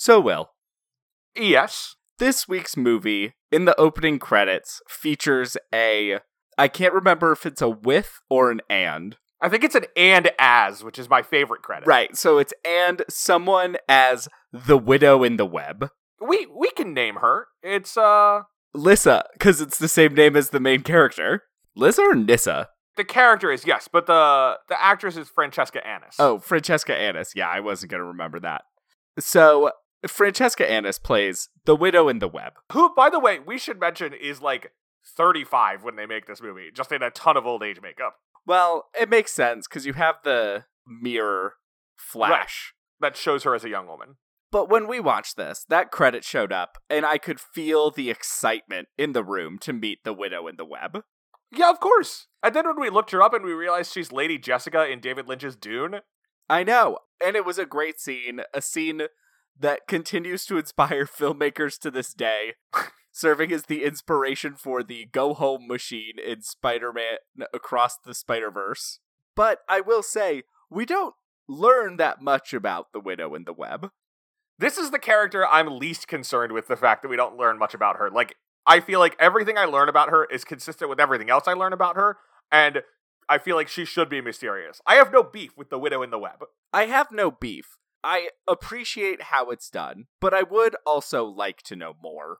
So, Will, Yes. this week's movie in the opening credits features a. I can't remember if it's a with or an and. I think it's an and as, which is my favorite credit. Right, so it's and someone as the widow in the web. We we can name her. It's uh Lissa, because it's the same name as the main character. Lissa or Nissa? the character is yes, but the the actress is Francesca Annis. Oh, Francesca Annis. Yeah, I wasn't going to remember that. So, Francesca Annis plays the widow in the web. Who by the way, we should mention is like 35 when they make this movie, just in a ton of old age makeup. Well, it makes sense because you have the mirror flash. That shows her as a young woman. But when we watched this, that credit showed up, and I could feel the excitement in the room to meet the widow in the web. Yeah, of course. And then when we looked her up and we realized she's Lady Jessica in David Lynch's Dune, I know. And it was a great scene, a scene that continues to inspire filmmakers to this day, serving as the inspiration for the go home machine in Spider Man Across the Spider Verse. But I will say, we don't learn that much about the widow in the web. this is the character I'm least concerned with the fact that we don't learn much about her. Like, I feel like everything I learn about her is consistent with everything else I learn about her, and I feel like she should be mysterious. I have no beef with the widow in the web. I have no beef. I appreciate how it's done, but I would also like to know more.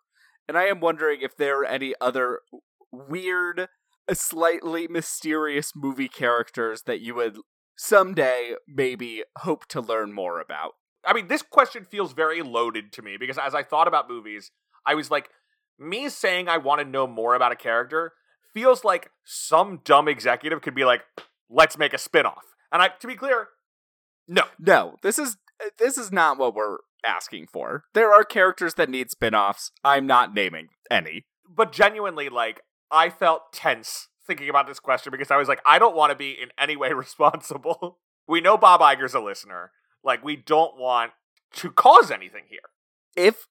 And I am wondering if there are any other weird, slightly mysterious movie characters that you would someday maybe hope to learn more about. I mean, this question feels very loaded to me because as I thought about movies, I was like, me saying I want to know more about a character feels like some dumb executive could be like, let's make a spin-off. And I to be clear, no. No, this is Uh, this is not what we're asking for. There are characters that need spin-offs. I'm not naming any. But genuinely, like, I felt tense thinking about this question because I was like, I don't want to be in any way responsible. we know Bob Iger's a listener. Like, we don't want to cause anything here. if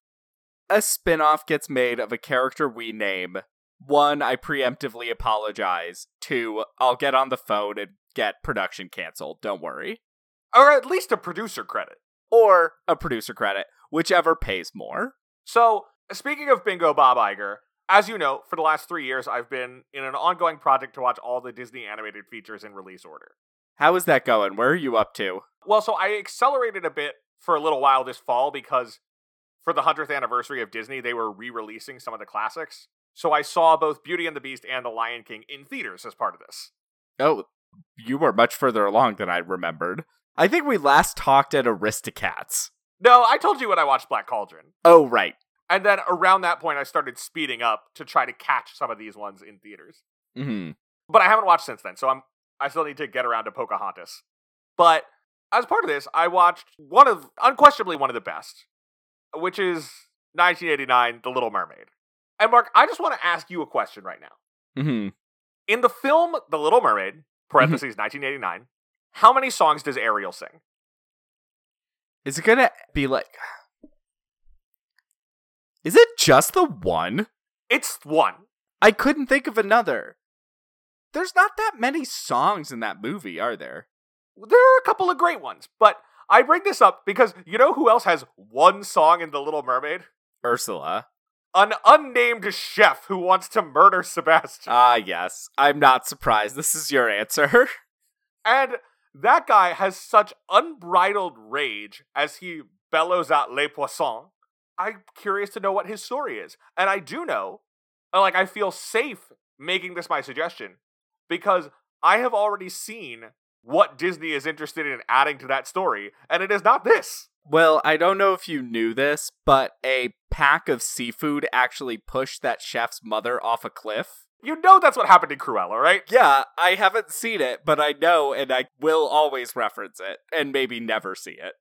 a spin-off gets made of a character we name, one, I preemptively apologize. Two, I'll get on the phone and get production canceled. Don't worry. Or at least a producer credit. Or a producer credit, whichever pays more. So, speaking of Bingo Bob Iger, as you know, for the last three years, I've been in an ongoing project to watch all the Disney animated features in release order. How is that going? Where are you up to? Well, so I accelerated a bit for a little while this fall because for the 100th anniversary of Disney, they were re releasing some of the classics. So I saw both Beauty and the Beast and The Lion King in theaters as part of this. Oh, you were much further along than I remembered. I think we last talked at Aristocats. No, I told you when I watched Black Cauldron. Oh, right. And then around that point, I started speeding up to try to catch some of these ones in theaters. hmm But I haven't watched since then, so I'm I still need to get around to Pocahontas. But as part of this, I watched one of unquestionably one of the best, which is 1989, The Little Mermaid. And Mark, I just want to ask you a question right now. hmm In the film The Little Mermaid, parentheses 1989, how many songs does Ariel sing? Is it gonna be like. Is it just the one? It's one. I couldn't think of another. There's not that many songs in that movie, are there? There are a couple of great ones, but I bring this up because you know who else has one song in The Little Mermaid? Ursula. An unnamed chef who wants to murder Sebastian. Ah, yes. I'm not surprised. This is your answer. And that guy has such unbridled rage as he bellows out Les Poissons. I'm curious to know what his story is. And I do know, uh, like, I feel safe making this my suggestion because I have already seen what Disney is interested in adding to that story, and it is not this. well, I don't know if you knew this, but a pack of seafood actually pushed that chef's mother off a cliff. You know that's what happened in Cruella, right? Yeah, I haven't seen it, but I know and I will always reference it and maybe never see it.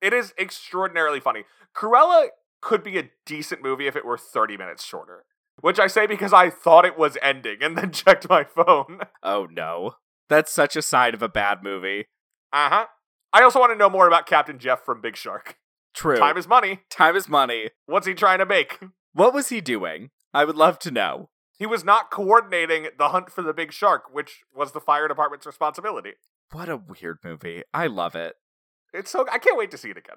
It is extraordinarily funny. Cruella could be a decent movie if it were 30 minutes shorter. Which I say because I thought it was ending and then checked my phone. Oh no. That's such a sign of a bad movie. Uh huh. I also want to know more about Captain Jeff from Big Shark. True. Time is money. Time is money. What's he trying to make? What was he doing? I would love to know. He was not coordinating the hunt for the big shark, which was the fire department's responsibility. What a weird movie. I love it. It's so I can't wait to see it again.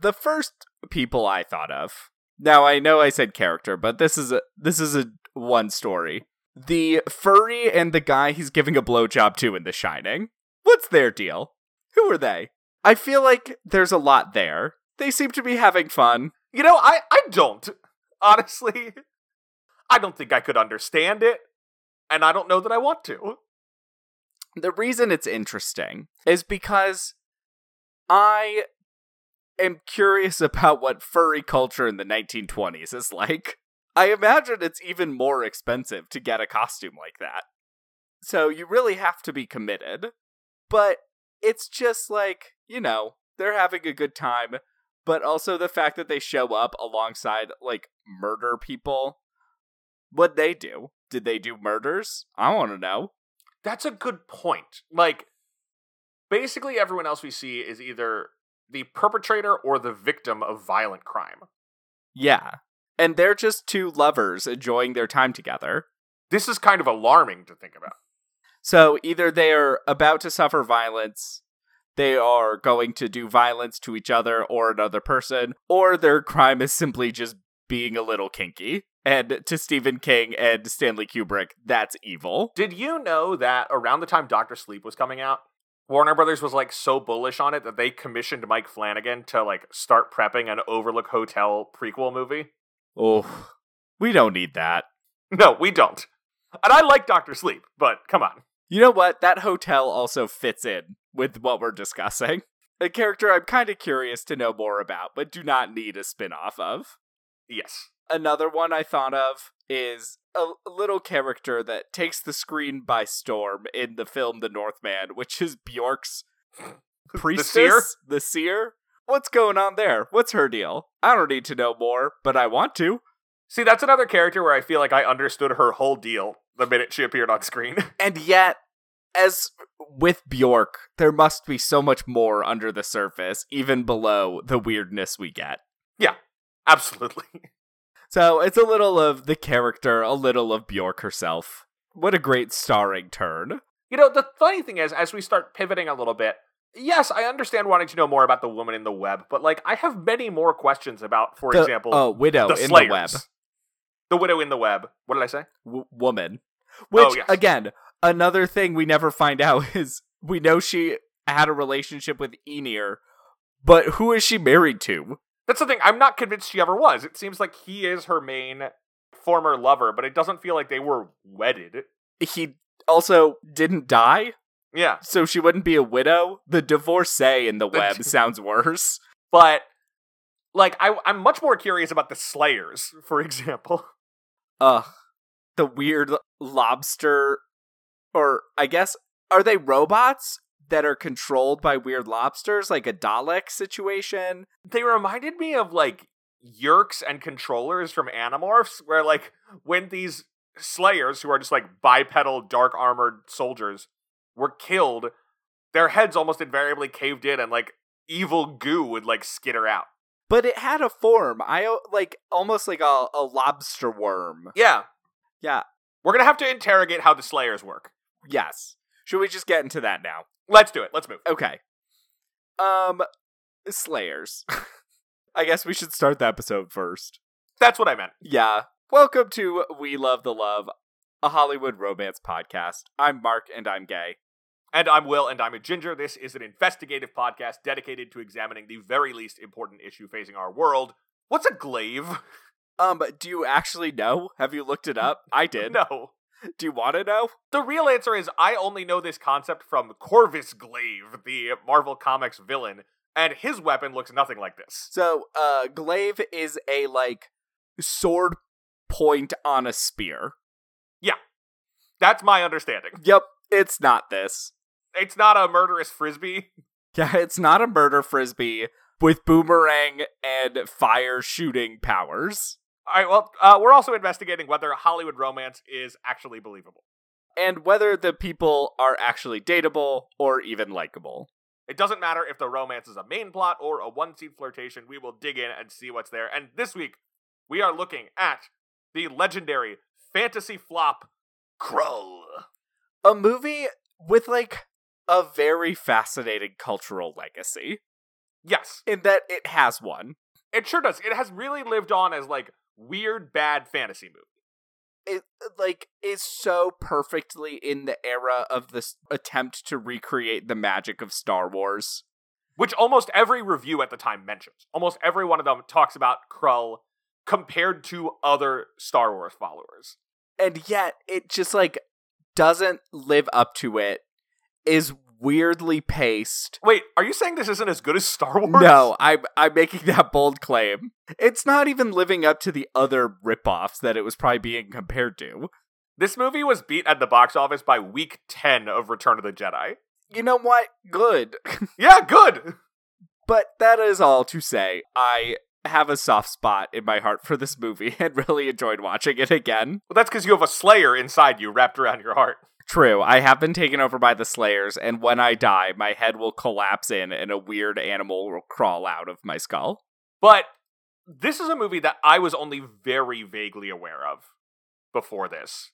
the first people I thought of. Now I know I said character, but this is a this is a one story. The furry and the guy he's giving a blowjob to in The Shining. What's their deal? Who are they? I feel like there's a lot there. They seem to be having fun. You know, I, I don't. Honestly, I don't think I could understand it, and I don't know that I want to. The reason it's interesting is because I am curious about what furry culture in the 1920s is like. I imagine it's even more expensive to get a costume like that. So you really have to be committed. But it's just like, you know, they're having a good time, but also the fact that they show up alongside like murder people. What they do? Did they do murders? I want to know. That's a good point. Like, basically, everyone else we see is either the perpetrator or the victim of violent crime. Yeah. And they're just two lovers enjoying their time together. This is kind of alarming to think about. So either they are about to suffer violence, they are going to do violence to each other or another person, or their crime is simply just being a little kinky. And to Stephen King and Stanley Kubrick, that's evil. Did you know that around the time Doctor Sleep was coming out, Warner Brothers was like so bullish on it that they commissioned Mike Flanagan to like start prepping an Overlook Hotel prequel movie? Oh, we don't need that. No, we don't. And I like Doctor Sleep, but come on. You know what? That hotel also fits in with what we're discussing. A character I'm kind of curious to know more about, but do not need a spin off of. Yes. Another one I thought of is a, little character that takes the screen by storm in the film The Northman, which is Bjork's priestess, the seer? the seer. What's going on there? What's her deal? I don't need to know more, but I want to. See, that's another character where I feel like I understood her whole deal the minute she appeared on screen. And yet, as with Bjork, there must be so much more under the surface, even below the weirdness we get. Yeah, absolutely. So it's a little of the character, a little of Bjork herself. What a great starring turn. You know, the funny thing is, as we start pivoting a little bit, yes, I understand wanting to know more about the woman in the web, but like, I have many more questions about, for The- example, oh, widow the in Slayers. the web, The widow in the web. What did I say? w- woman. Oh, Which Oh, yes. again, another thing we never find out is we know she had a relationship with Ynyr, but who is she married to? That's the thing. I'm not convinced she ever was. It seems like he is her main former lover, but it doesn't feel like they were wedded. He also didn't die, Yeah. so she wouldn't be a widow. The divorcee in the The- web sounds worse. But like I I'm much more curious about the Slayers, for example. Ugh. The weird lobster, or I guess, are they robots that are controlled by weird lobsters, like a Dalek situation? They reminded me of like Yeerks and controllers from Animorphs, where like when these Slayers, who are just like bipedal dark armored soldiers, were killed, their heads almost invariably caved in and like evil goo would like skitter out. But it had a form. I uh, like almost like a, a lobster worm. Yeah. Yeah. We're gonna have to interrogate how the Slayers work. Yes. Should we just get into that now? Let's do it. Let's move. Okay. Um, Slayers. I guess we should start the episode first. That's what I meant. Yeah. Welcome to We Love the Love, a Hollywood romance podcast. I'm Mark and I'm gay. And I'm Will, and I'm a ginger. This is an investigative podcast dedicated to examining the very least important issue facing our world. What's a glaive? Um, do you actually know? Have you looked it up? I did. No. Do you want to know? The real answer is I only know this concept from Corvus Glaive, the Marvel Comics villain, and his weapon looks nothing like this. So, uh, glaive is a like sword point on a spear. Yeah. That's my understanding. Yep, it's not this. It's not a murderous frisbee. Yeah, it's not a murder frisbee with boomerang and fire shooting powers. All right, well, uh, we're also investigating whether Hollywood romance is actually believable. And whether the people are actually dateable or even likable. It doesn't matter if the romance is a main plot or a one scene flirtation, we will dig in and see what's there. And this week, we are looking at the legendary fantasy flop Krull. A movie with like a very fascinating cultural legacy. Yes, in that it has one. it sure does. It has really lived on as like weird bad fantasy movie. It uh, like is so perfectly in the era of this attempt to recreate the magic of Star Wars. which almost every review at the time mentions. Almost every one of them talks about Krull compared to other Star Wars followers. and yet it just like doesn't live up to it is weirdly paced Wait, are you saying this isn't as good as Star Wars? no i'm i'm making that bold claim it's not even living up to the other ripoffs that it was probably being compared to This movie was beat at the box office by week 10 of Return of the Jedi. you know what good Yeah, good. but that is all to say i have a soft spot in my heart for this movie and really enjoyed watching it again Well, that's because you have a Slayer inside you wrapped around your heart. True. I have been taken over by the Slayers, and when I die, my head will collapse in and a weird animal will crawl out of my skull. But this is a movie that I was only very vaguely aware of before this.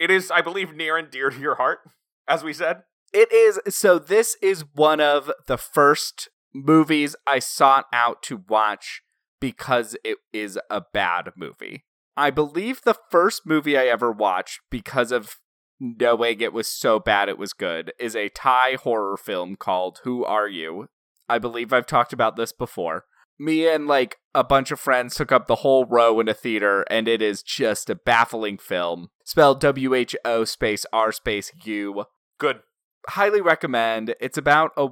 It is, I believe, near and dear to your heart, as we said. It is so this is one of the first movies I sought out to watch because it is a bad movie. I believe the first movie I ever watched because of knowing it was so bad it was good is a Thai horror film called Who Are You? I believe I've talked about this before. Me and like a bunch of friends took up the whole row in a theater and it is just a baffling film. Spelled W H O space R space U Good. highly recommend. It's about a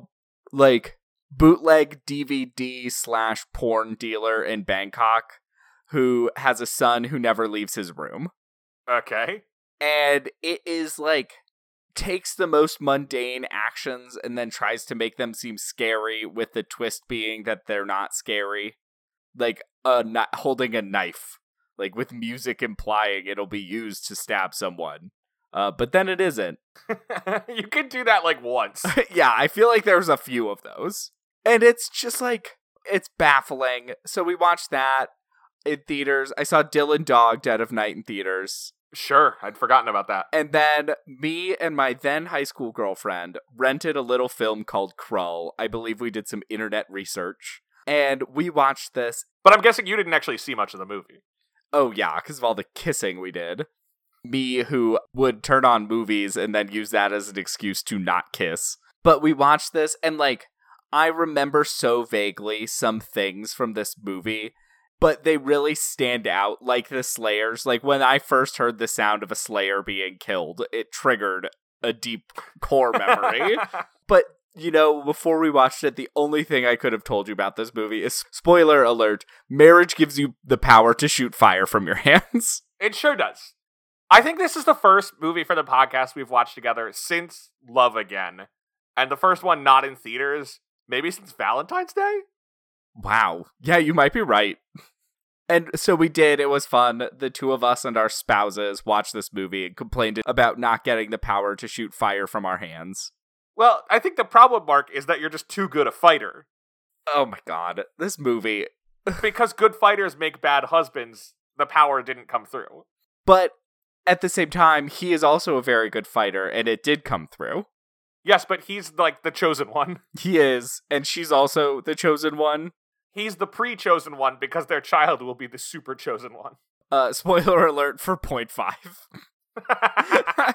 like bootleg DVD slash porn dealer in Bangkok who has a son who never leaves his room. Okay. And it is like takes the most mundane actions and then tries to make them seem scary with the twist being that they're not scary. Like a holding a knife, like with music implying it'll be used to stab someone. Uh, but then it isn't. you can do that like once. yeah, I feel like there's a few of those. And it's just like it's baffling. So we watched that in theaters. I saw Dylan Dog Dead of Night in theaters. Sure, I'd forgotten about that. And then me and my then high school girlfriend rented a little film called Krull. I believe we did some internet research. And we watched this. But I'm guessing you didn't actually see much of the movie. Oh, yeah, because of all the kissing we did. Me, who would turn on movies and then use that as an excuse to not kiss. But we watched this, and like, I remember so vaguely some things from this movie, but they really stand out like the Slayers. Like, when I first heard the sound of a Slayer being killed, it triggered a deep core memory. but you know, before we watched it, the only thing I could have told you about this movie is spoiler alert marriage gives you the power to shoot fire from your hands. it sure does. I think this is the first movie for the podcast we've watched together since Love Again. And the first one not in theaters, maybe since Valentine's Day? Wow. Yeah, you might be right. And so we did. It was fun. The two of us and our spouses watched this movie and complained about not getting the power to shoot fire from our hands. Well, I think the problem, Mark, is that you're just too good a fighter. Oh my god. This movie. because good fighters make bad husbands, the power didn't come through. But at the same time, he is also a very good fighter, and it did come through. Yes, but he's like the chosen one. He is, and she's also the chosen one. He's the pre chosen one because their child will be the super chosen one. Uh, spoiler alert for point five.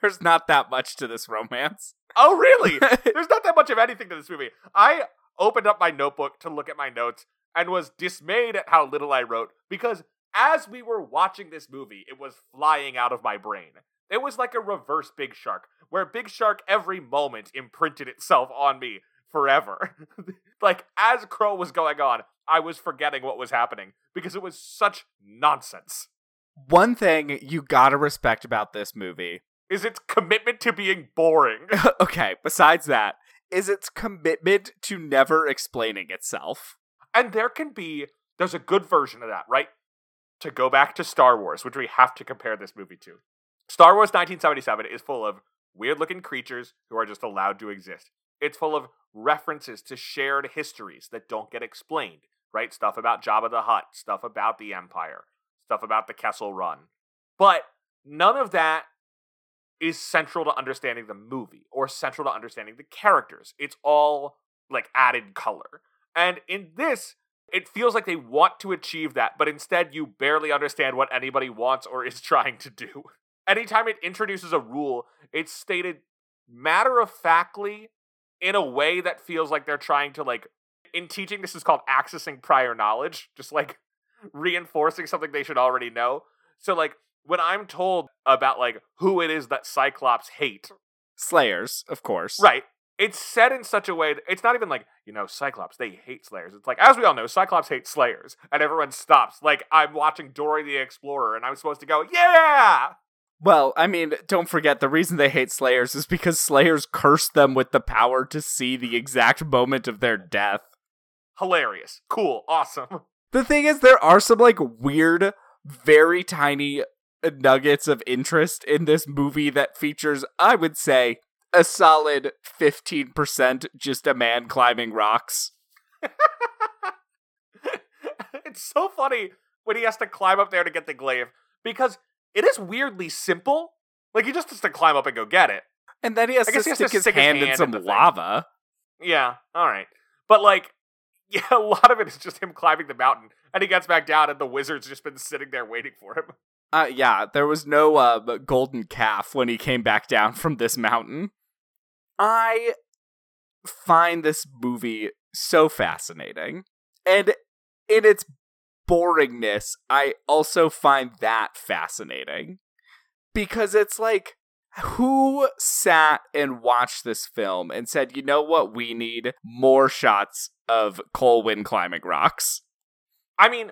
There's not that much to this romance. oh, really? There's not that much of anything to this movie. I opened up my notebook to look at my notes and was dismayed at how little I wrote because as we were watching this movie, it was flying out of my brain. It was like a reverse Big Shark, where Big Shark every moment imprinted itself on me forever. like, as Krull was going on, I was forgetting what was happening because it was such nonsense. One thing you gotta respect about this movie Is its commitment to being boring. okay, besides that, is its commitment to never explaining itself. And there can be, there's a good version of that, right? To go back to Star Wars, which we have to compare this movie to. Star Wars 1977 is full of weird looking creatures who are just allowed to exist. It's full of references to shared histories that don't get explained, right? Stuff about Jabba the Hutt, stuff about the Empire, stuff about the Kessel Run. But none of that is central to understanding the movie or central to understanding the characters. It's all like added color. And in this, it feels like they want to achieve that, but instead you barely understand what anybody wants or is trying to do. Anytime it introduces a rule, it's stated matter of factly in a way that feels like they're trying to like in teaching this is called accessing prior knowledge, just like reinforcing something they should already know. So like when I'm told about like who it is that Cyclops hate, Slayers, of course. right? It's said in such a way that it's not even like, you know, Cyclops, they hate Slayers. It's like, as we all know, Cyclops hates Slayers. And everyone stops. Like, I'm watching Dora the Explorer and I'm supposed to go, yeah! Well, I mean, don't forget the reason they hate Slayers is because Slayers cursed them with the power to see the exact moment of their death. Hilarious. Cool. Awesome. The thing is, there are some like weird, very tiny nuggets of interest in this movie that features, I would say, a solid 15% just a man climbing rocks. it's so funny when he has to climb up there to get the glaive because it is weirdly simple. Like, he just has to climb up and go get it. And then he has to he has stick to his stick his hand in some in the thing. lava. Yeah, all right. But like, yeah, a lot of it is just him climbing the mountain, and he gets back down, and the wizard's just been sitting there waiting for him. Uh, yeah, there was no uh, golden calf when he came back down from this mountain. I find this movie so fascinating. And in its boringness, I also find that fascinating. Because it's like, who sat and watched this film and said, you know what, we need more shots of Colwyn climbing rocks? I mean,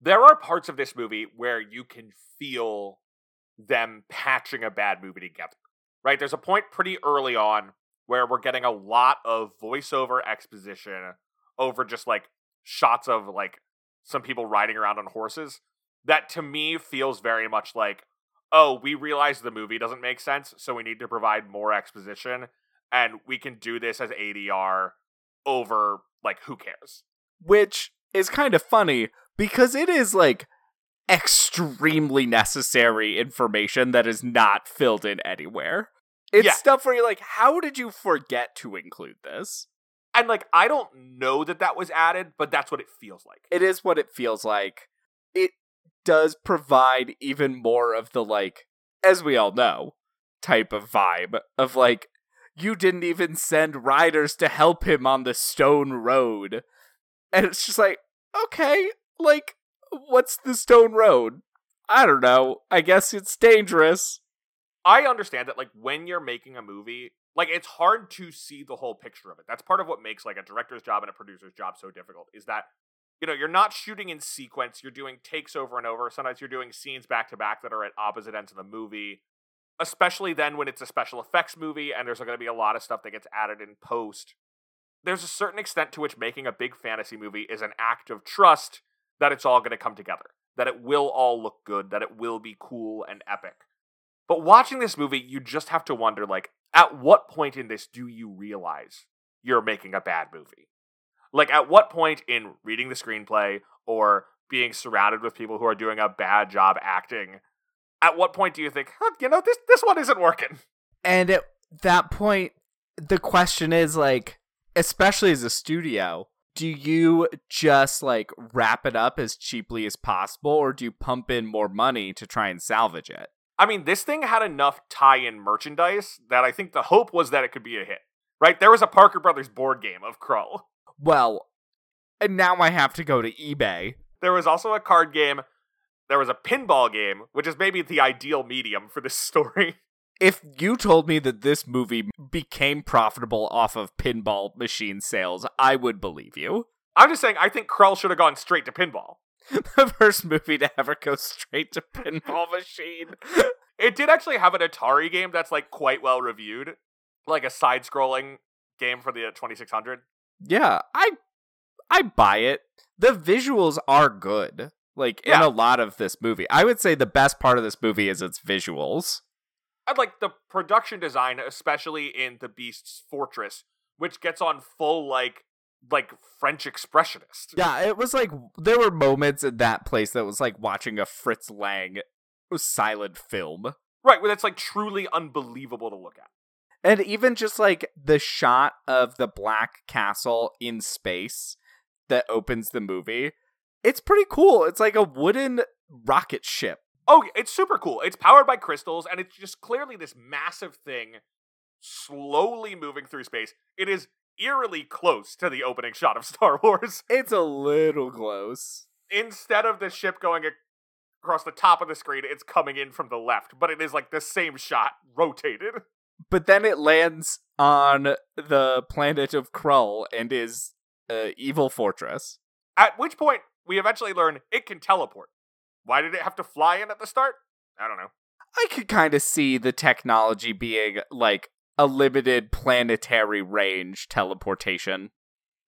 there are parts of this movie where you can feel them patching a bad movie together. Right? There's a point pretty early on where we're getting a lot of voiceover exposition over just like shots of like some people riding around on horses that to me feels very much like oh we realize the movie doesn't make sense so we need to provide more exposition and we can do this as ADR over like who cares which is kind of funny because it is like extremely necessary information that is not filled in anywhere. It's Yeah. stuff where you're like, how did you forget to include this? And like I don't know that that was added but that's what it feels like It is what it feels like. It does provide even more of the like, as we all know, type of vibe of like, you didn't even send riders to help him on the stone road. And it's just like, okay, like, what's the stone road? I don't know. I guess it's dangerous. I understand that like when you're making a movie, like it's hard to see the whole picture of it. That's part of what makes like a director's job and a producer's job so difficult is that you know, you're not shooting in sequence, you're doing takes over and over. Sometimes you're doing scenes back to back that are at opposite ends of the movie. Especially then when it's a special effects movie and there's going to be a lot of stuff that gets added in post. There's a certain extent to which making a big fantasy movie is an act of trust that it's all going to come together, that it will all look good, that it will be cool and epic. But watching this movie, you just have to wonder like, at what point in this do you realize you're making a bad movie? Like, at what point in reading the screenplay or being surrounded with people who are doing a bad job acting, at what point do you think, huh, you know, this, this one isn't working? And at that point, the question is like, especially as a studio, do you just like wrap it up as cheaply as possible or do you pump in more money to try and salvage it? I mean, this thing had enough tie in merchandise that I think the hope was that it could be a hit, right? There was a Parker Brothers board game of Krull. Well, and now I have to go to eBay. There was also a card game. There was a pinball game, which is maybe the ideal medium for this story. If you told me that this movie became profitable off of pinball machine sales, I would believe you. I'm just saying, I think Krull should have gone straight to pinball. the first movie to ever go straight to pinball machine. It did actually have an Atari game that's like quite well reviewed, like a side-scrolling game for the uh, 2600. Yeah, I I buy it. The visuals are good. Like in a lot of this movie. I would say the best part of this movie is its visuals. I'd like the production design, especially in the Beast's Fortress, which gets on full like like French expressionist. Yeah, it was like there were moments in that place that was like watching a Fritz Lang silent film. Right, where it's like truly unbelievable to look at. And even just like the shot of the black castle in space that opens the movie, it's pretty cool. It's like a wooden rocket ship. Oh, it's super cool. It's powered by crystals, and it's just clearly this massive thing slowly moving through space. It is eerily close to the opening shot of Star Wars. It's a little close. Instead of the ship going across the top of the screen, it's coming in from the left, but it is like the same shot rotated. But then it lands on the planet of Krull and is a evil fortress. At which point, we eventually learn it can teleport. Why did it have to fly in at the start? I don't know. I could kind of see the technology being like a limited planetary range teleportation.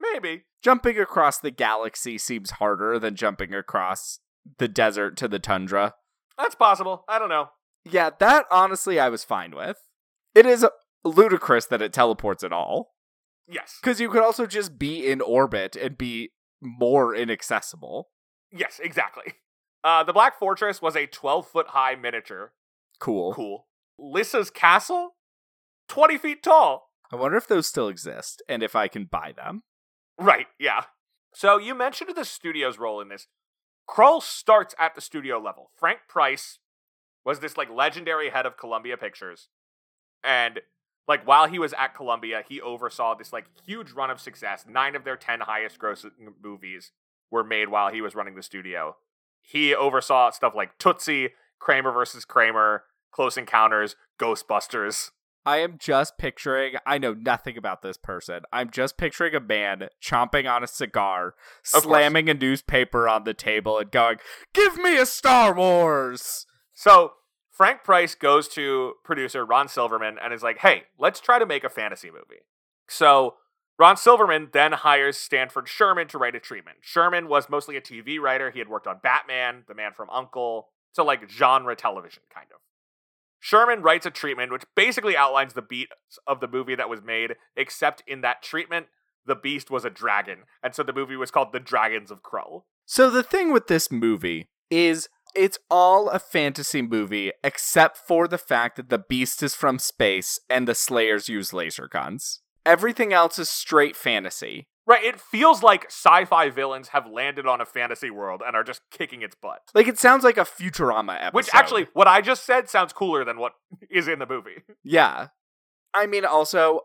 Maybe. Jumping across the galaxy seems harder than jumping across the desert to the tundra. That's possible. I don't know. Yeah, that honestly I was fine with. It is ludicrous that it teleports at all. Yes. Because you could also just be in orbit and be more inaccessible. Yes, exactly. Uh, the Black Fortress was a 12 foot high miniature. Cool. Cool. Lissa's castle? 20 feet tall. I wonder if those still exist and if I can buy them. Right, yeah. So you mentioned the studio's role in this. Krull starts at the studio level. Frank Price was this like legendary head of Columbia Pictures. And like while he was at Columbia, he oversaw this like huge run of success. Nine of their 10 highest grossing movies were made while he was running the studio. He oversaw stuff like Tootsie, Kramer versus Kramer, Close Encounters, Ghostbusters. I am just picturing, I know nothing about this person. I'm just picturing a man chomping on a cigar, slamming a newspaper on the table, and going, Give me a Star Wars! So Frank Price goes to producer Ron Silverman and is like, Hey, let's try to make a fantasy movie. So Ron Silverman then hires Stanford Sherman to write a treatment. Sherman was mostly a TV writer. He had worked on Batman, The Man from Uncle, so like genre television kind of. Sherman writes a treatment which basically outlines the beats of the movie that was made, except in that treatment, the beast was a dragon. And so the movie was called The Dragons of Krull. So the thing with this movie is it's all a fantasy movie except for the fact that the beast is from space and the slayers use laser guns. Everything else is straight fantasy. Right, it feels like sci-fi villains have landed on a fantasy world and are just kicking its butt. Like it sounds like a Futurama episode. Which actually, what I just said sounds cooler than what is in the movie. Yeah. I mean, also,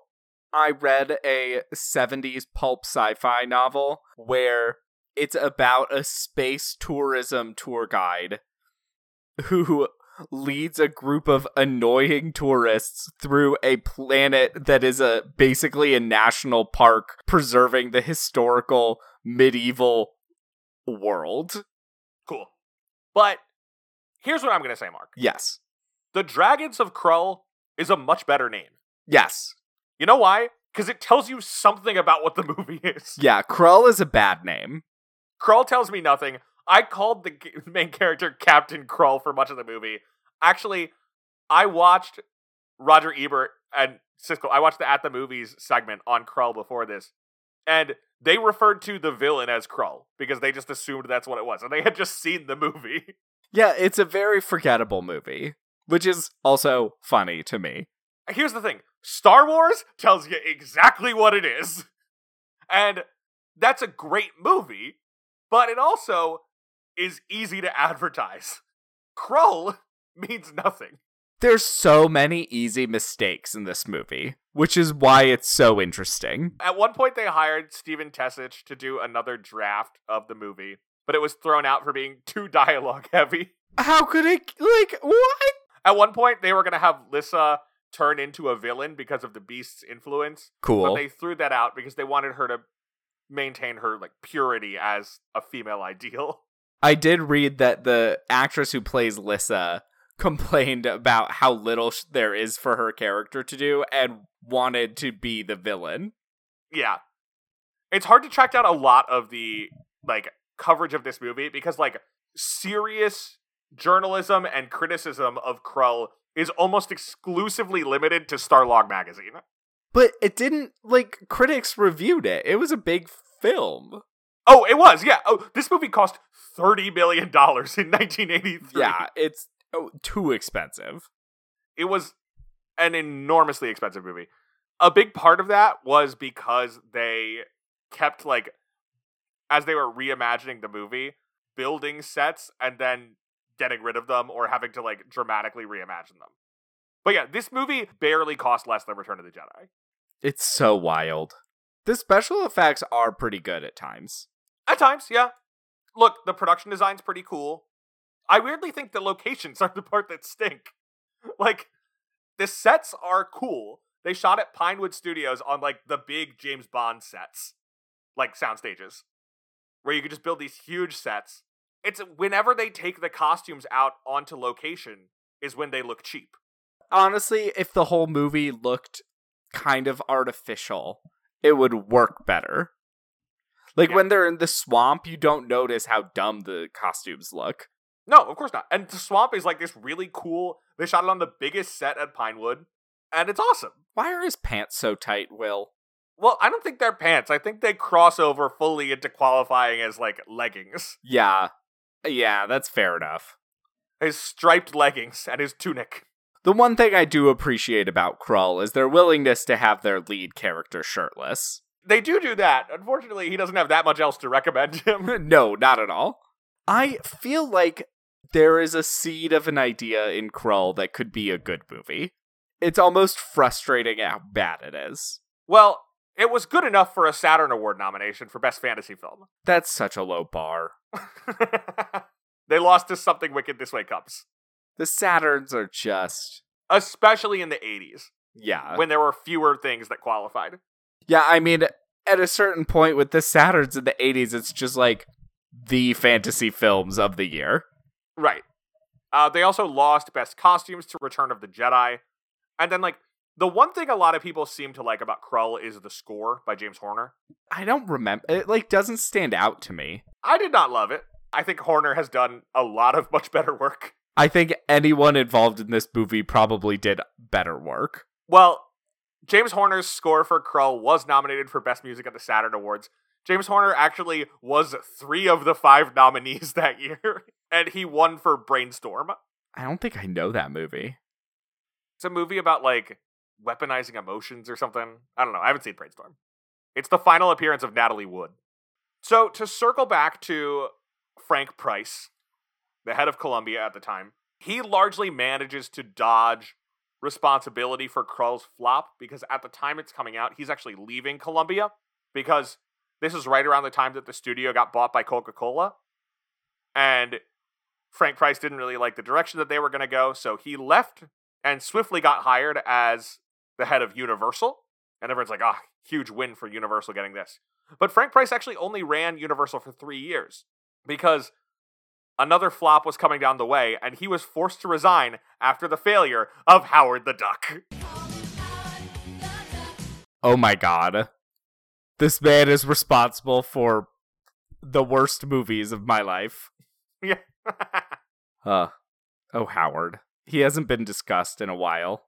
I read a 70s pulp sci fi novel where it's about a space tourism tour guide who leads a group of annoying tourists through a planet that is a basically a national park preserving the historical medieval world. Cool. But here's what I'm going to say, Mark. Yes. The Dragons of Krull is a much better name. Yes. You know why? Because it tells you something about what the movie is. Yeah, Krull is a bad name. Krull tells me nothing. I called the main character Captain Krull for much of the movie. Actually, I watched Roger Ebert and Siskel. I watched the At the Movies segment on Krull before this, and they referred to the villain as Krull because they just assumed that's what it was, and they had just seen the movie. Yeah, it's a very forgettable movie, which is also funny to me. Here's the thing Star Wars tells you exactly what it is. And that's a great movie, but it also is easy to advertise. Krull means nothing. There's so many easy mistakes in this movie, which is why it's so interesting. At one point, they hired Stephen Tesich to do another draft of the movie, but it was thrown out for being too dialogue heavy. How could it, like, what? At one point, they were going to have Lissa turn into a villain because of the beast's influence. Cool. But they threw that out because they wanted her to maintain her like purity as a female ideal. I did read that the actress who plays Lissa complained about how little sh- there is for her character to do and wanted to be the villain. Yeah. It's hard to track down a lot of the like coverage of this movie because like serious journalism and criticism of Krull is almost exclusively limited to Starlog magazine. But it didn't like critics reviewed it. It was a big film. Oh, it was. Yeah. Oh, this movie cost 30 million dollars in 1983. Yeah, it's oh, too expensive. It was an enormously expensive movie. A big part of that was because they kept like as they were reimagining the movie, building sets and then getting rid of them or having to like dramatically reimagine them. But yeah, this movie barely cost less than Return of the Jedi. It's so wild. The special effects are pretty good at times. At times, yeah. Look, the production design's pretty cool. I weirdly think the locations are the part that stink. Like, the sets are cool. They shot at Pinewood Studios on like the big James Bond sets, like sound stages, where you could just build these huge sets. It's whenever they take the costumes out onto location is when they look cheap. Honestly, if the whole movie looked kind of artificial, it would work better. Like Yeah. when they're in the swamp, you don't notice how dumb the costumes look. No, of course not. And the swamp is like this really cool. They shot it on the biggest set at Pinewood, and it's awesome. Why are his pants so tight, Will? Well, I don't think they're pants. I think they cross over fully into qualifying as like leggings. Yeah. Yeah, that's fair enough. His striped leggings and his tunic. The one thing I do appreciate about Krull is their willingness to have their lead character shirtless. They do do that. Unfortunately, he doesn't have that much else to recommend him. no, not at all. I feel like there is a seed of an idea in Krull that could be a good movie. It's almost frustrating how bad it is. well, it was good enough for a Saturn Award nomination for Best Fantasy Film. That's such a low bar. they lost to Something Wicked This Way Comes, The Saturns are just. especially in the 80s Yeah. when there were fewer things that qualified. Yeah, I mean, at a certain point with the Saturns in the 80s, it's just like the fantasy films of the year. Right. Uh, they also lost Best Costumes to Return of the Jedi. And then, like, the one thing a lot of people seem to like about Krull is the score by James Horner. I don't remember. It, like, doesn't stand out to me. I did not love it. I think Horner has done a lot of much better work. I think anyone involved in this movie probably did better work. Well, James Horner's score for Krull was nominated for Best Music at the Saturn Awards. James Horner actually was three of the five nominees that year, and he won for Brainstorm. I don't think I know that movie. It's a movie about like weaponizing emotions or something. I don't know. I haven't seen Brainstorm. It's the final appearance of Natalie Wood. So to circle back to Frank Price, the head of Columbia at the time, he largely manages to dodge responsibility for Krull's flop because at the time it's coming out, he's actually leaving Columbia because this is right around the time that the studio got bought by Coca-Cola. And Frank Price didn't really like the direction that they were going to go, so he left and swiftly got hired as the head of Universal. And everyone's like, ah, huge win for Universal getting this. But Frank Price actually only ran Universal for three years because another flop was coming down the way, and he was forced to resign after the failure of Howard the Duck. Oh my god. This man is responsible for the worst movies of my life. yeah. Uh, oh, Howard. He hasn't been discussed in a while.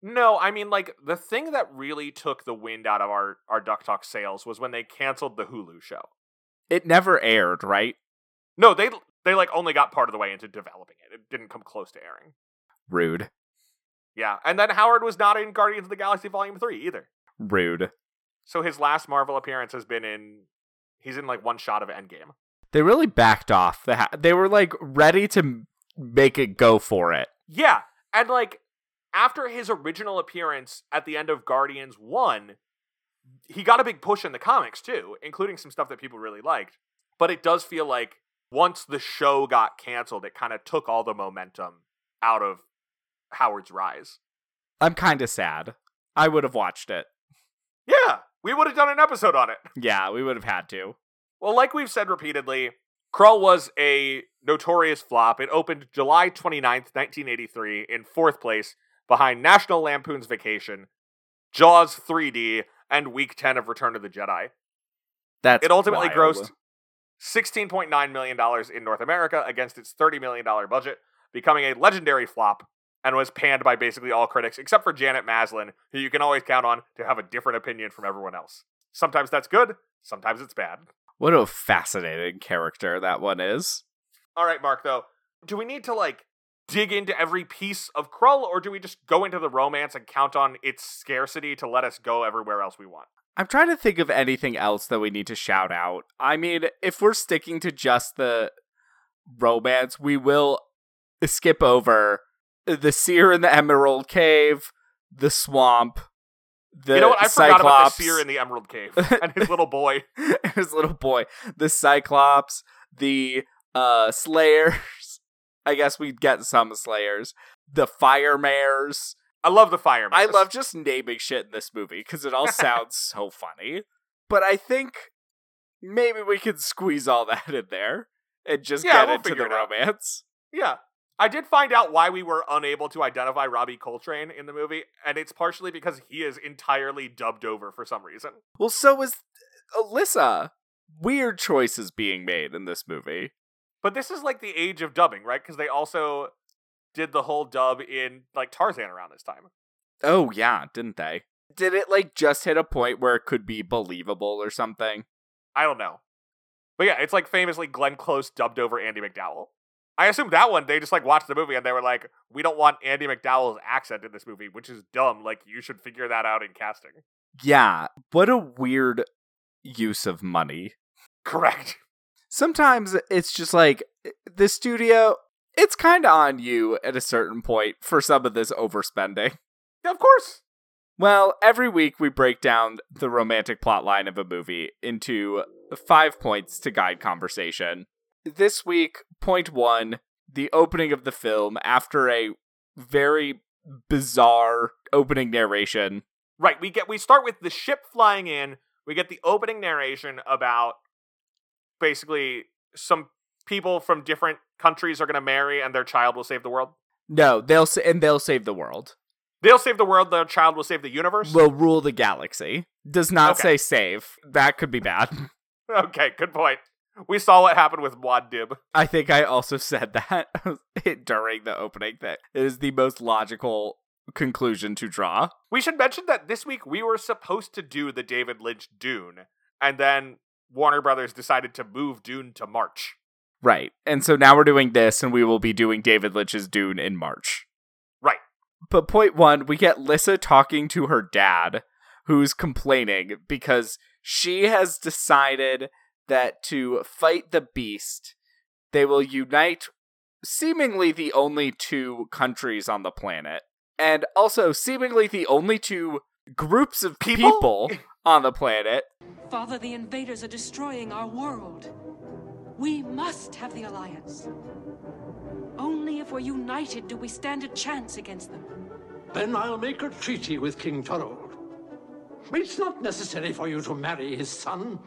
no, I mean, like, the thing that really took the wind out of our, our Duck Talk sails was when they canceled the Hulu show. It never aired, right? No, they they like only got part of the way into developing it. It didn't come close to airing. Rude. Yeah, and then Howard was not in Guardians of the Galaxy Volume 3 either. Rude. So his last Marvel appearance has been in he's in like one shot of Endgame. They really backed off. The ha- they were like ready to make it go for it. Yeah, and like after his original appearance at the end of Guardians 1, he got a big push in the comics too, including some stuff that people really liked. But it does feel like once the show got canceled, it kind of took all the momentum out of Howard's rise. I'm kind of sad. I would have watched it. Yeah, we would have done an episode on it. Yeah, we would have had to. Well, like we've said repeatedly, Krull was a notorious flop. It opened July 29th, 1983, in fourth place behind National Lampoon's Vacation, Jaws 3D, and Week 10 of Return of the Jedi. That's It ultimately wild. grossed $16.9 million in North America against its $30 million budget, becoming a legendary flop and was panned by basically all critics except for Janet Maslin, who you can always count on to have a different opinion from everyone else. Sometimes that's good, sometimes it's bad. What a fascinating character that one is. All right, Mark, though, do we need to like dig into every piece of Krull, or do we just go into the romance and count on its scarcity to let us go everywhere else we want? I'm trying to think of anything else that we need to shout out. I mean, if we're sticking to just the romance, we will skip over the seer in the Emerald Cave, the swamp, the you know what? I Cyclops, forgot about the seer in the Emerald Cave and his little boy. his little boy, the Cyclops, the uh Slayers. I guess we'd get some Slayers, the Fire Mares. I love the fire. I love just naming shit in this movie because it all sounds so funny. But I think maybe we could squeeze all that in there and just Yeah, get we'll into the romance. Yeah. I did find out why we were unable to identify Robbie Coltrane in the movie, and it's partially because he is entirely dubbed over for some reason. Well, so is uh, Alyssa. Weird choices being made in this movie. But this is like the age of dubbing, right? Because they also did the whole dub in like Tarzan around this time. Oh yeah, didn't they? Did it like just hit a point where it could be believable or something? I don't know. But yeah, it's like famously Glenn Close dubbed over Andie MacDowell. I assume that one they just like watched the movie and they were like, we don't want Andie MacDowell's accent in this movie, which is dumb. Like you should figure that out in casting. Yeah, what a weird use of money. Correct. Sometimes it's just like eh, the studio, it's kind of on you at a certain point for some of this overspending. Yeah, of course. Well, every week we break down the romantic plotline of a movie into five points to guide conversation. This week, point one the opening of the film after a very bizarre opening narration. Right. We get we start with the ship flying in. We get the opening narration about basically some people from different countries are going to marry and their child will save the world. No, they'll sa- and they'll save the world. They'll save the world, their child will save the universe. Will rule the galaxy. Does not Okay. say save. That could be bad. okay, good point. We saw what happened with Muad'Dib. I think I also said that during the opening that it is the most logical conclusion to draw. We should mention that this week we were supposed to do the David Lynch Dune, and then Warner Brothers decided to move Dune to March. Right. And so now we're doing this, and we will be doing David Lynch's Dune in March. Right. But point one, we get Lyssa talking to her dad, who's complaining because she has decided that to fight the beast, they will unite seemingly the only two countries on the planet, and also seemingly the only two groups of People? people on the planet. Father, the invaders are destroying our world. We must have the Alliance. Only if we're united do we stand a chance against them. Then I'll make a treaty with King Turold. It's not necessary for you to marry his son.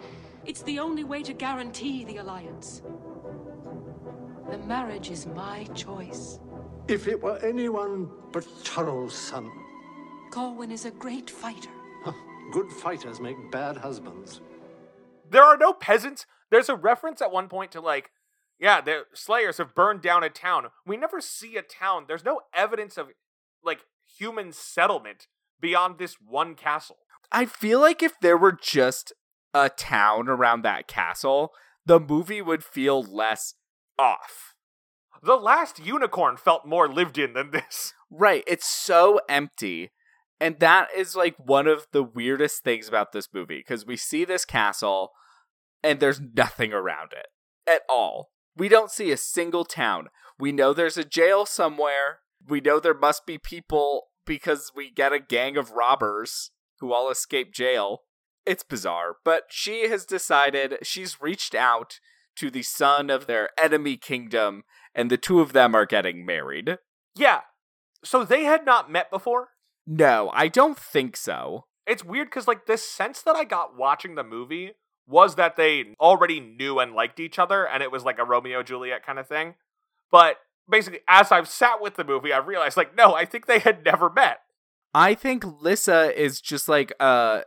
It's the only way to guarantee the Alliance. The marriage is my choice. If it were anyone but Turold's son. Corwin is a great fighter. Good fighters make bad husbands. There are no peasants. There's a reference at one point to like, yeah, the Slayers have burned down a town. We never see a town. There's no evidence of like human settlement beyond this one castle. I feel like if there were just a town around that castle, the movie would feel less off. The last unicorn felt more lived in than this. Right, it's so empty. And that is like one of the weirdest things about this movie because we see this castle and there's nothing around it at all. We don't see a single town. We know there's a jail somewhere. We know there must be people because we get a gang of robbers who all escape jail. It's bizarre, but she has decided she's reached out to the son of their enemy kingdom, and the two of them are getting married. Yeah. So they had not met before. No, I don't think so. It's weird because like this sense that I got watching the movie was that they already knew and liked each other, and it was like a Romeo Juliet kind of thing. But basically, as I've sat with the movie, I've realized like no, I think they had never met. I think Lyssa is just like a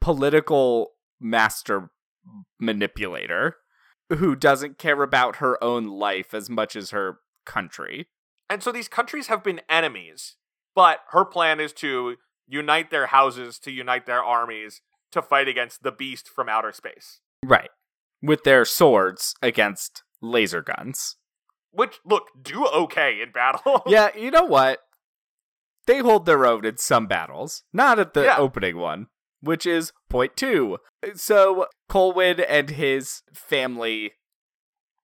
political master manipulator who doesn't care about her own life as much as her country. And so these countries have been enemies, but her plan is to unite their houses, to unite their armies, to fight against the beast from outer space. Right. With their swords against laser guns. which look do okay in battle. yeah, you know what? They hold their own in some battles, not at the Yeah. opening one, which is point two. So Colwyn and his family,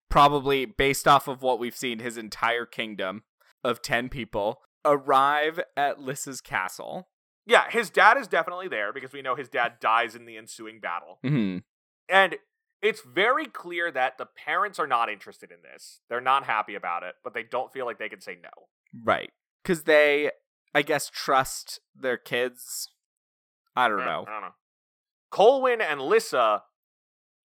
probably based off of what we've seen, his entire kingdom of 10 people, arrive at Lyssa's castle. Yeah, his dad is definitely there because we know his dad dies in the ensuing battle. hmm And it's very clear that the parents are not interested in this. They're not happy about it, but they don't feel like they can say no. Right. Because they, I guess, trust their kids. I don't Eh, know. I don't know. Colwyn and Lyssa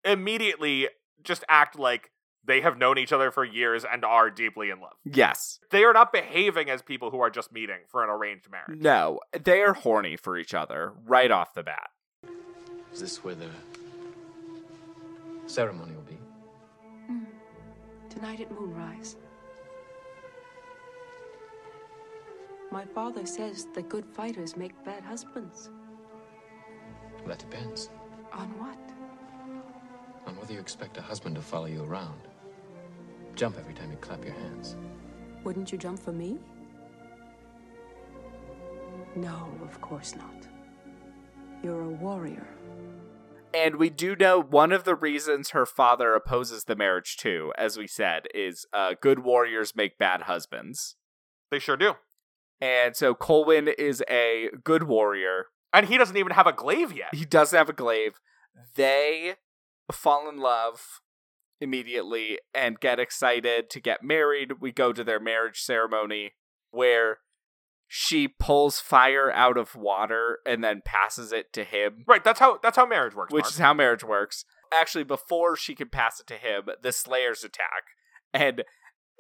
immediately just act like they have known each other for years and are deeply in love. Yes. They are not behaving as people who are just meeting for an arranged marriage. No, they are horny for each other right off the bat. Is this where the ceremony will be? Mm. Tonight at moonrise. My father says that good fighters make bad husbands. Well, that depends On what? on whether you expect a husband to follow you around. Jump every time you clap your hands. Wouldn't you jump for me? No, of course not. You're a warrior. And we do know one of the reasons her father opposes the marriage too, as we said, is uh, good warriors make bad husbands. They sure do. And so Colwyn is a good warrior. And he doesn't even have a glaive yet. He doesn't have a glaive. They fall in love immediately and get excited to get married. We go to their marriage ceremony where she pulls fire out of water and then passes it to him. Right, that's how that's how marriage works. which Mark. is how marriage works. Actually, before she can pass it to him, the Slayers attack, and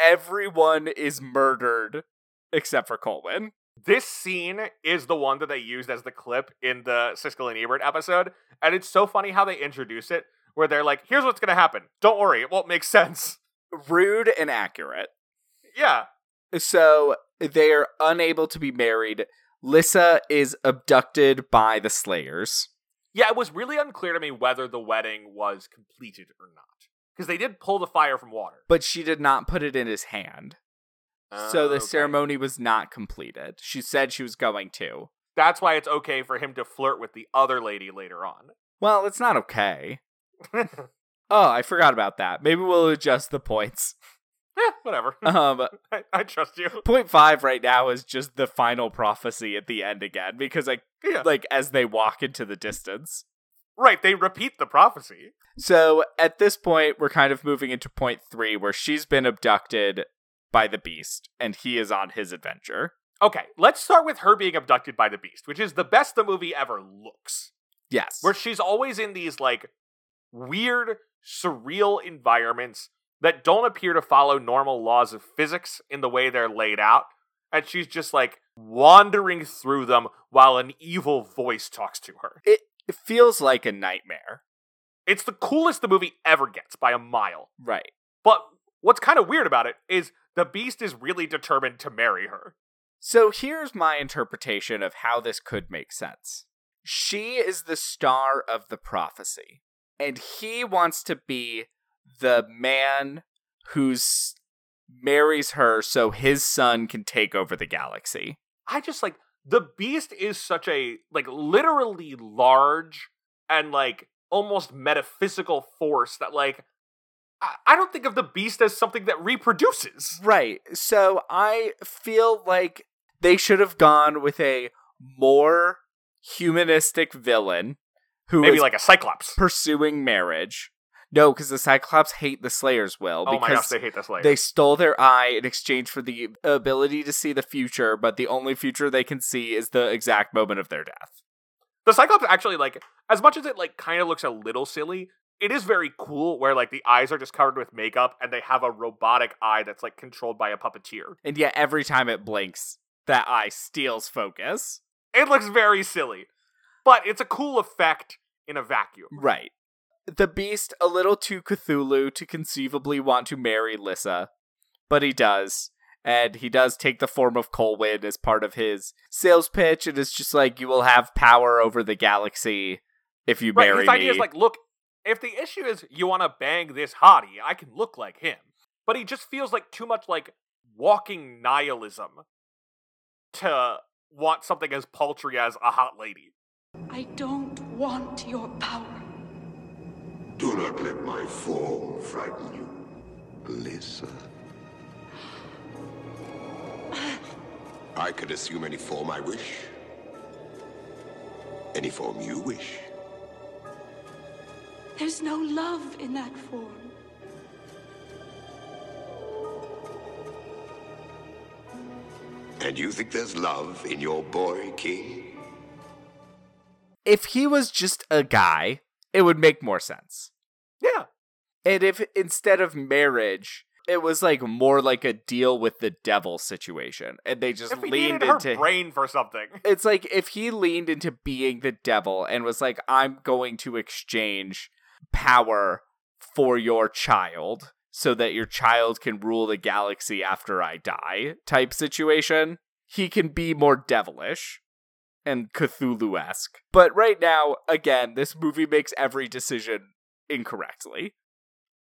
everyone is murdered except for Colwyn. This scene is the one that they used as the clip in the Siskel and Ebert episode, and it's so funny how they introduce it, where they're like, "Here's what's gonna happen. Don't worry, it won't make sense." Rude and accurate. Yeah, So they are unable to be married. Lyssa is abducted by the Slayers. yeah. It was really unclear to me whether the wedding was completed or not, because they did pull the fire from water. But she did not put it in his hand. so Oh, the okay. ceremony was not completed. She said she was going to. That's why it's okay for him to flirt with the other lady later on. Well, it's not okay. Oh, I forgot about that. Maybe we'll adjust the points. Eh, whatever. Um, I, I trust you. point five right now is just the final prophecy at the end again because like Yeah. like as they walk into the distance. Right, they repeat the prophecy. So at this point, we're kind of moving into point three where she's been abducted by the beast and he is on his adventure. Okay, let's start with her being abducted by the beast, which is the best the movie ever looks. Yes. Where she's always in these like weird, surreal environments that don't appear to follow normal laws of physics in the way they're laid out. And she's just like wandering through them while an evil voice talks to her. it, it feels like a nightmare. It's the coolest the movie ever gets by a mile. Right. But what's kind of weird about it is the beast is really determined to marry her. So here's my interpretation of how this could make sense. She is the star of the prophecy, and he wants to be the man who's marries her so his son can take over the galaxy. I just like the beast is such a like literally large and like almost metaphysical force that like I, I don't think of the beast as something that reproduces. Right. So I feel like they should have gone with a more humanistic villain who Maybe is like a cyclops. pursuing marriage. No, because the Cyclops hate the Slayers will Oh my because gosh, they hate the layer. they stole their eye in exchange for the ability to see the future, but the only future they can see is the exact moment of their death. the cyclops actually like as much as it like kind of looks a little silly. It is very cool where like the eyes are just covered with makeup and they have a robotic eye that's like controlled by a puppeteer. And yet every time it blinks, that eye steals focus. It looks very silly, but it's a cool effect in a vacuum. Right. The beast a little too Cthulhu to conceivably want to marry Lyssa, but he does. And he does take the form of Colwyn as part of his sales pitch, and it's just like you will have power over the galaxy if you Right, marry his idea me. is like, look, if the issue is you want to bang this hottie, I can look like him. but he just feels like too much like walking nihilism to want something as paltry as a hot lady. I don't want your power. Do not let my form frighten you, Lyssa. I could assume any form I wish. Any form you wish. There's no love in that form. And you think there's love in your boy, King? If he was just a guy, it would make more sense. Yeah. And if instead of marriage, it was like more like a deal with the devil situation, and they just If he leaned into brain for something. it's like if he leaned into being the devil and was like, I'm going to exchange power for your child so that your child can rule the galaxy after I die type situation, he can be more devilish and Cthulhu esque. But right now, again, this movie makes every decision incorrectly.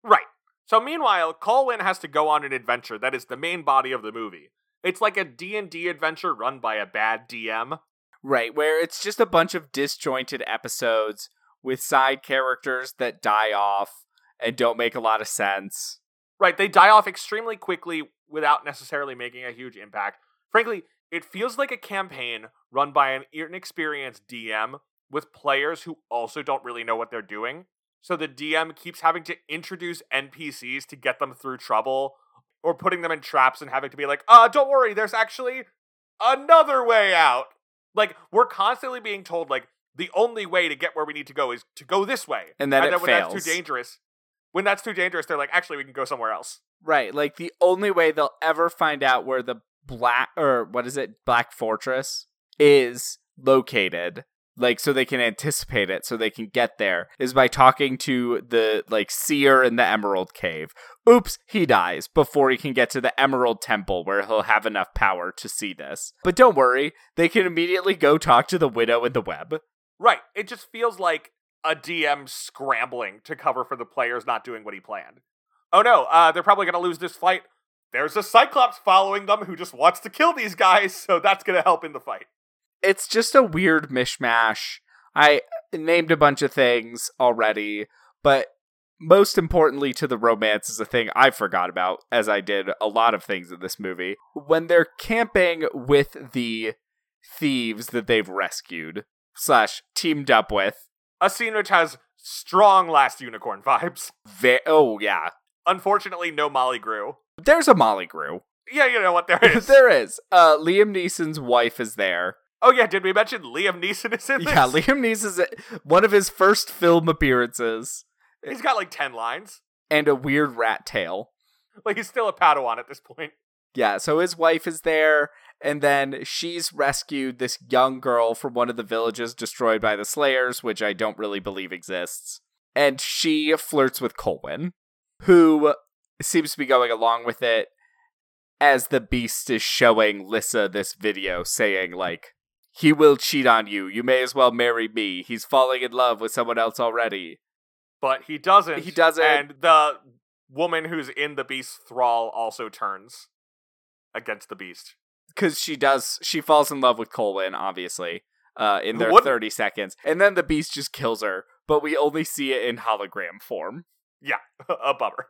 Right. So meanwhile, Colwyn has to go on an adventure that is the main body of the movie. It's like a D&D adventure run by a bad DM. Right, where it's just a bunch of disjointed episodes with side characters that die off and don't make a lot of sense. Right, they die off extremely quickly without necessarily making a huge impact. Frankly, it feels like a campaign run by an inexperienced DM with players who also don't really know what they're doing. So the DM keeps having to introduce NPCs to get them through trouble or putting them in traps and having to be like, uh, don't worry, there's actually another way out. Like, we're constantly being told, like, the only way to get where we need to go is to go this way. And then it when that's too dangerous, when that's too dangerous, they're like, actually, we can go somewhere else. Right, like the only way they'll ever find out where the black or what is it, Black Fortress is located, like so they can anticipate it, so they can get there, is by talking to the like seer in the Emerald Cave. Oops, he dies before he can get to the Emerald Temple where he'll have enough power to see this. But don't worry, they can immediately go talk to the widow in the web. Right. It just feels like a DM scrambling to cover for the players not doing what he planned. Oh no, uh, they're probably going to lose this fight. There's a Cyclops following them who just wants to kill these guys, so that's going to help in the fight. it's just a weird mishmash. I named a bunch of things already, but most importantly to the romance is a thing I forgot about, as I did a lot of things in this movie. When they're camping with the thieves that they've rescued, slash teamed up with, A scene which has strong Last Unicorn vibes. ve- oh yeah, Unfortunately, no Molly Grue. There's a Molly Grue. Yeah, you know what there is. there is. Uh, Liam Neeson's wife is there. Oh yeah, did we mention Liam Neeson is in this? Yeah, Liam Neeson's one of his first film appearances, He's got like 10 lines. and a weird rat tail. Like he's still a Padawan at this point. Yeah, so his wife is there, and then she's rescued this young girl from one of the villages destroyed by the Slayers, which I don't really believe exists. And she flirts with Colwyn, who seems to be going along with it as the beast is showing Lyssa this video saying, like, he will cheat on you. You may as well marry me. He's falling in love with someone else already. But he doesn't. He doesn't. And the woman who's in the beast's thrall also turns against the beast. because she does she falls in love with Colwyn, obviously, uh, in their wouldn't? thirty seconds, and then the beast just kills her, but we only see it in hologram form. Yeah, a bummer.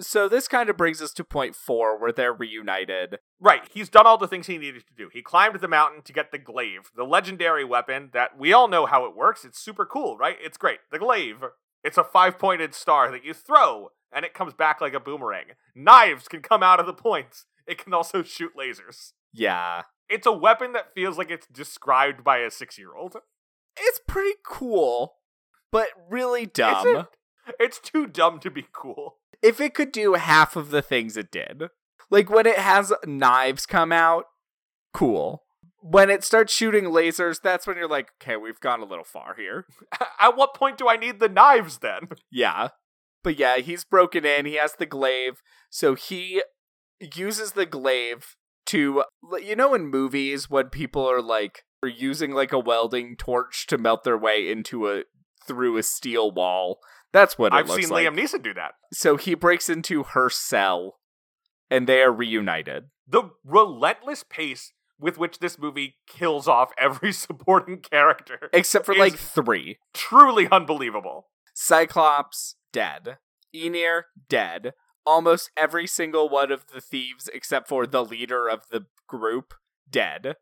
So this kind of brings us to point four, where they're reunited. Right, he's done all the things he needed to do. He climbed the mountain to get the glaive, the legendary weapon that we all know how it works. It's super cool, right? It's great. The glaive. It's a five pointed star that you throw, and it comes back like a boomerang. Knives can come out of the points. It can also shoot lasers. Yeah, It's a weapon that feels like it's described by a six year old. it's pretty cool, but really dumb. It's too dumb to be cool. If it could do half of the things it did, like when it has knives come out, cool. When it starts shooting lasers, that's when you're like, okay, we've gone a little far here. At what point do I need the knives then? Yeah. But yeah, he's broken in. He has the glaive. So he uses the glaive to, you know, in movies when people are like, are using like a welding torch to melt their way into a, through a steel wall. That's what it I've seen like. Liam Neeson do that. So he breaks into her cell and they are reunited. The relentless pace with which this movie kills off every supporting character Except for like three. truly unbelievable. Cyclops, dead. Ynyr, dead. Almost every single one of the thieves, except for the leader of the group, dead.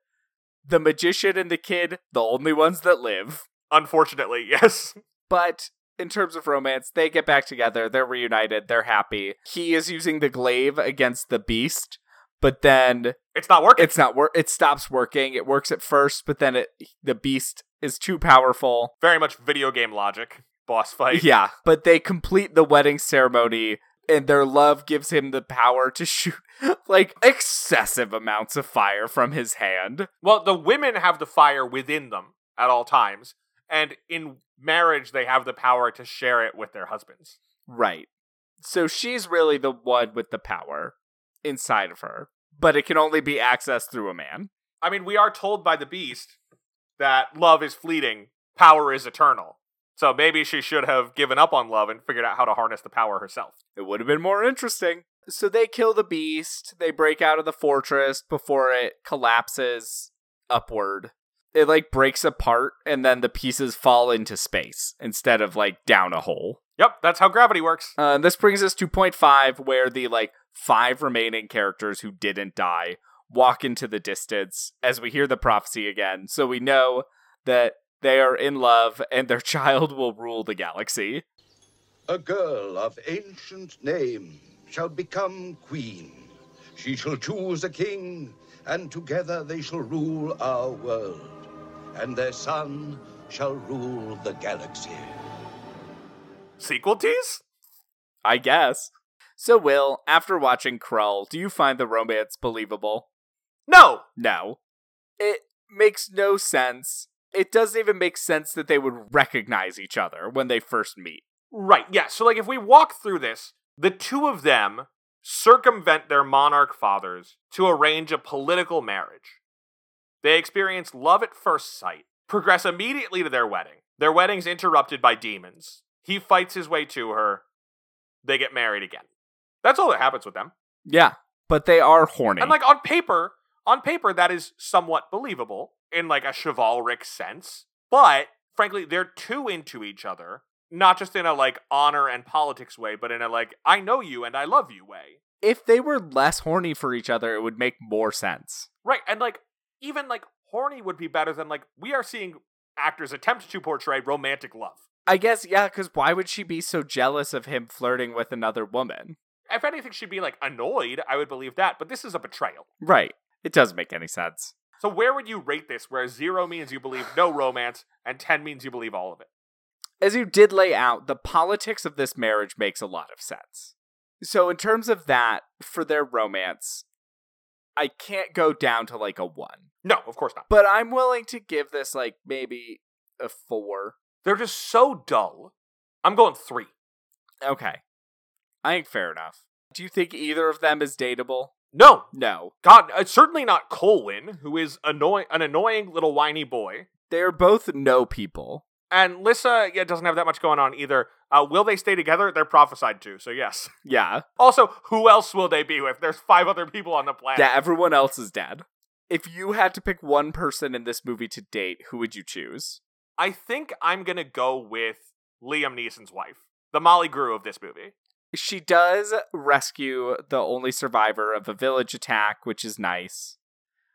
The magician and the kid, the only ones that live. Unfortunately, yes. But in terms of romance, they get back together, they're reunited, they're happy. He is using the glaive against the beast, but then It's not working. it's not work it stops working. It works at first, but then it the beast is too powerful. very much video game logic. Boss fight. Yeah, but they complete the wedding ceremony and their love gives him the power to shoot like excessive amounts of fire from his hand. Well, the women have the fire within them at all times, and in marriage, they have the power to share it with their husbands. Right. So she's really the one with the power inside of her, but it can only be accessed through a man. I mean, we are told by the beast that love is fleeting, power is eternal. So maybe she should have given up on love and figured out how to harness the power herself. It would have been more interesting. So they kill the beast, they break out of the fortress before it collapses upward. It like breaks apart and then the pieces fall into space instead of like down a hole. Yep, that's how gravity works. Uh, this brings us to point five, where the like five remaining characters who didn't die walk into the distance as we hear the prophecy again. So we know that they are in love and their child will rule the galaxy. A girl of ancient name shall become queen. She shall choose a king, and together they shall rule our world. And their son shall rule the galaxy. Sequel tease? I guess. So, Will, after watching Krull, do you find the romance believable? No! No. It makes no sense. It doesn't even make sense that they would recognize each other when they first meet. Right, yeah. So, like, if we walk through this, the two of them circumvent their monarch fathers to arrange a political marriage. They experience love at first sight, progress immediately to their wedding. Their wedding's interrupted by demons. He fights his way to her. They get married again. That's all that happens with them. Yeah, but they are horny. And like on paper, on paper that is somewhat believable in like a chivalric sense. But frankly, they're too into each other, not just in a like honor and politics way, but in a like I know you and I love you way. if they were less horny for each other, it would make more sense. Right. And like even like horny would be better than like we are seeing actors attempt to portray romantic love. I guess, yeah, because why would she be so jealous of him flirting with another woman? If anything, she'd be like annoyed. I would believe that, but this is a betrayal. Right. It doesn't make any sense. So where would you rate this? Where zero means you believe no romance, and ten means you believe all of it. As you did lay out, the politics of this marriage makes a lot of sense. So, in terms of that, for their romance, I can't go down to like a one. No, of course not. But I'm willing to give this like maybe a four. They're just so dull. I'm going three. Okay. I think fair enough. Do you think either of them is dateable? No, No. God, uh, certainly not Colwyn, who is annoying, an annoying little whiny boy. They're both no people. And Lyssa, yeah, doesn't have that much going on either. Uh, will they stay together? They're prophesied to, so yes. Yeah. Also, who else will they be with? There's five other people on the planet. Yeah, everyone else is dead. If you had to pick one person in this movie to date, who would you choose? I think I'm gonna go with Liam Neeson's wife, the Molly Grue of this movie. She does rescue the only survivor of a village attack, which is nice.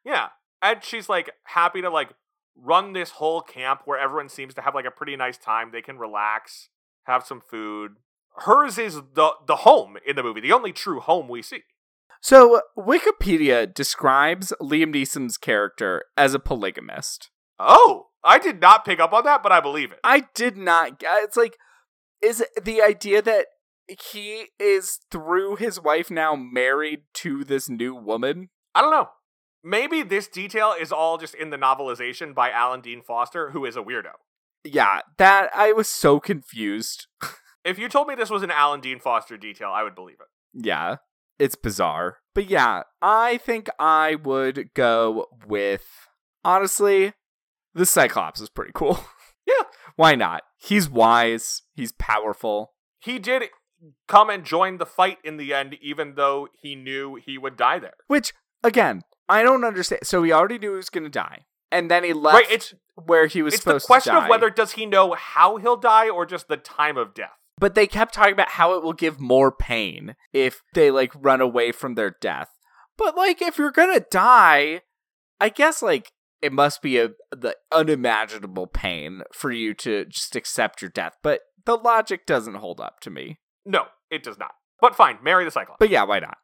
Yeah, and she's like happy to like run this whole camp where everyone seems to have like a pretty nice time. They can relax, have some food. Hers is the the home in the movie, the only true home we see. So, uh, Wikipedia describes Liam Neeson's character as a polygamist. Oh, I did not pick up on that, but I believe it. I did not. g- uh, It's like, is the idea that he is through his wife now married to this new woman? I don't know. Maybe this detail is all just in the novelization by Alan Dean Foster, who is a weirdo. Yeah, that I was so confused. If you told me this was an Alan Dean Foster detail, I would believe it. Yeah, it's bizarre. But yeah, I think I would go with honestly, the Cyclops is pretty cool. Yeah. Why not? He's wise, he's powerful. He did come and join the fight in the end, even though he knew he would die there. Which again, I don't understand. So he already knew he was going to die, and then he left Right? It's where he was it's the question of whether does he know how he'll die or just the time of death. But they kept talking about how it will give more pain if they like run away from their death. But like, if you're gonna die, I guess like it must be a the unimaginable pain for you to just accept your death. But the logic doesn't hold up to me. No, it does not. But fine, marry the Cyclops. But yeah, why not?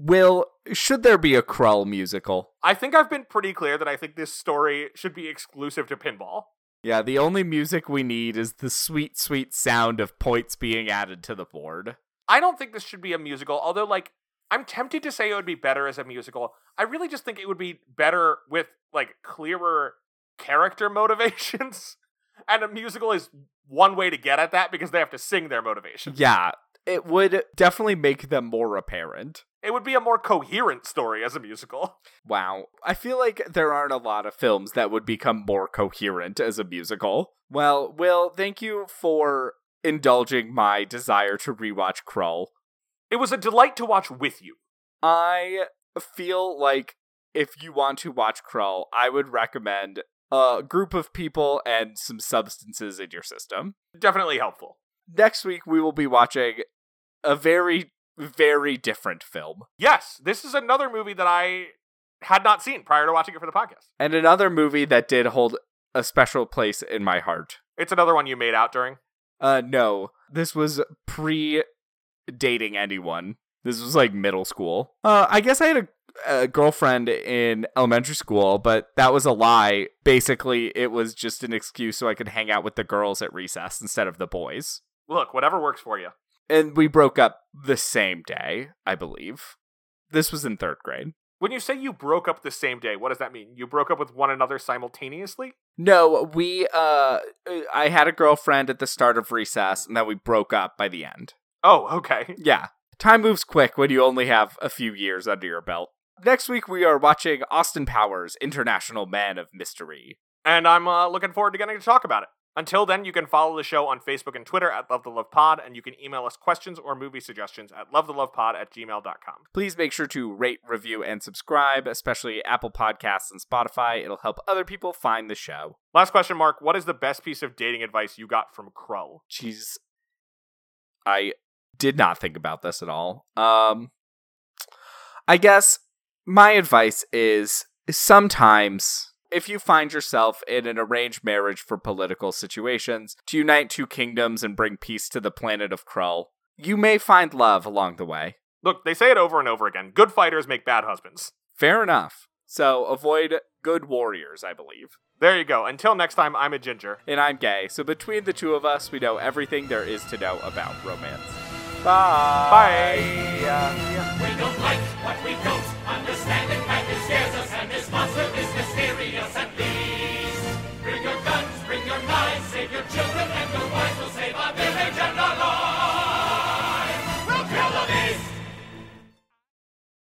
Will should there be a Krull musical? I think I've been pretty clear that I think this story should be exclusive to pinball. Yeah, the only music we need is the sweet, sweet sound of points being added to the board. I don't think this should be a musical, although like I'm tempted to say it would be better as a musical. I really just think it would be better with like clearer character motivations. and a musical is one way to get at that because they have to sing their motivations. Yeah, it would definitely make them more apparent. It would be a more coherent story as a musical. Wow. I feel like there aren't a lot of films that would become more coherent as a musical. Well, Will, thank you for indulging my desire to rewatch Krull. It was a delight to watch with you. I feel like if you want to watch Krull, I would recommend a group of people and some substances in your system. Definitely helpful. Next week, we will be watching a very, very different film. Yes, this is another movie that I had not seen prior to watching it for the podcast. And another movie that did hold a special place in my heart. It's another one you made out during. Uh, no, this was pre dating anyone. This was like middle school. Uh, I guess I had a, a girlfriend in elementary school, but that was a lie. Basically, it was just an excuse so I could hang out with the girls at recess instead of the boys. Look, whatever works for you. And we broke up the same day, I believe. This was in third grade. When you say you broke up the same day, what does that mean? You broke up with one another simultaneously? No, we, uh, I had a girlfriend at the start of recess, and then we broke up by the end. Oh, okay. Yeah. Time moves quick when you only have a few years under your belt. Next week, we are watching Austin Powers, International Man of Mystery. And I'm uh, looking forward to getting to talk about it. Until then, you can follow the show on Facebook and Twitter at Love the Love Pod, and you can email us questions or movie suggestions at lovethelovepod at gmail.com. Please make sure to rate, review, and subscribe, especially Apple Podcasts and Spotify. It'll help other people find the show. Last question, Mark. What is the best piece of dating advice you got from Krull? Jeez. I did not think about this at all. Um, I guess my advice is sometimes if you find yourself in an arranged marriage for political situations to unite two kingdoms and bring peace to the planet of Krull, you may find love along the way. Look, they say it over and over again. Good fighters make bad husbands. Fair enough. So avoid good warriors, I believe. There you go. Until next time, I'm a ginger. And I'm gay, so between the two of us, we know everything there is to know about romance. Bye. Bye. We don't like what we don't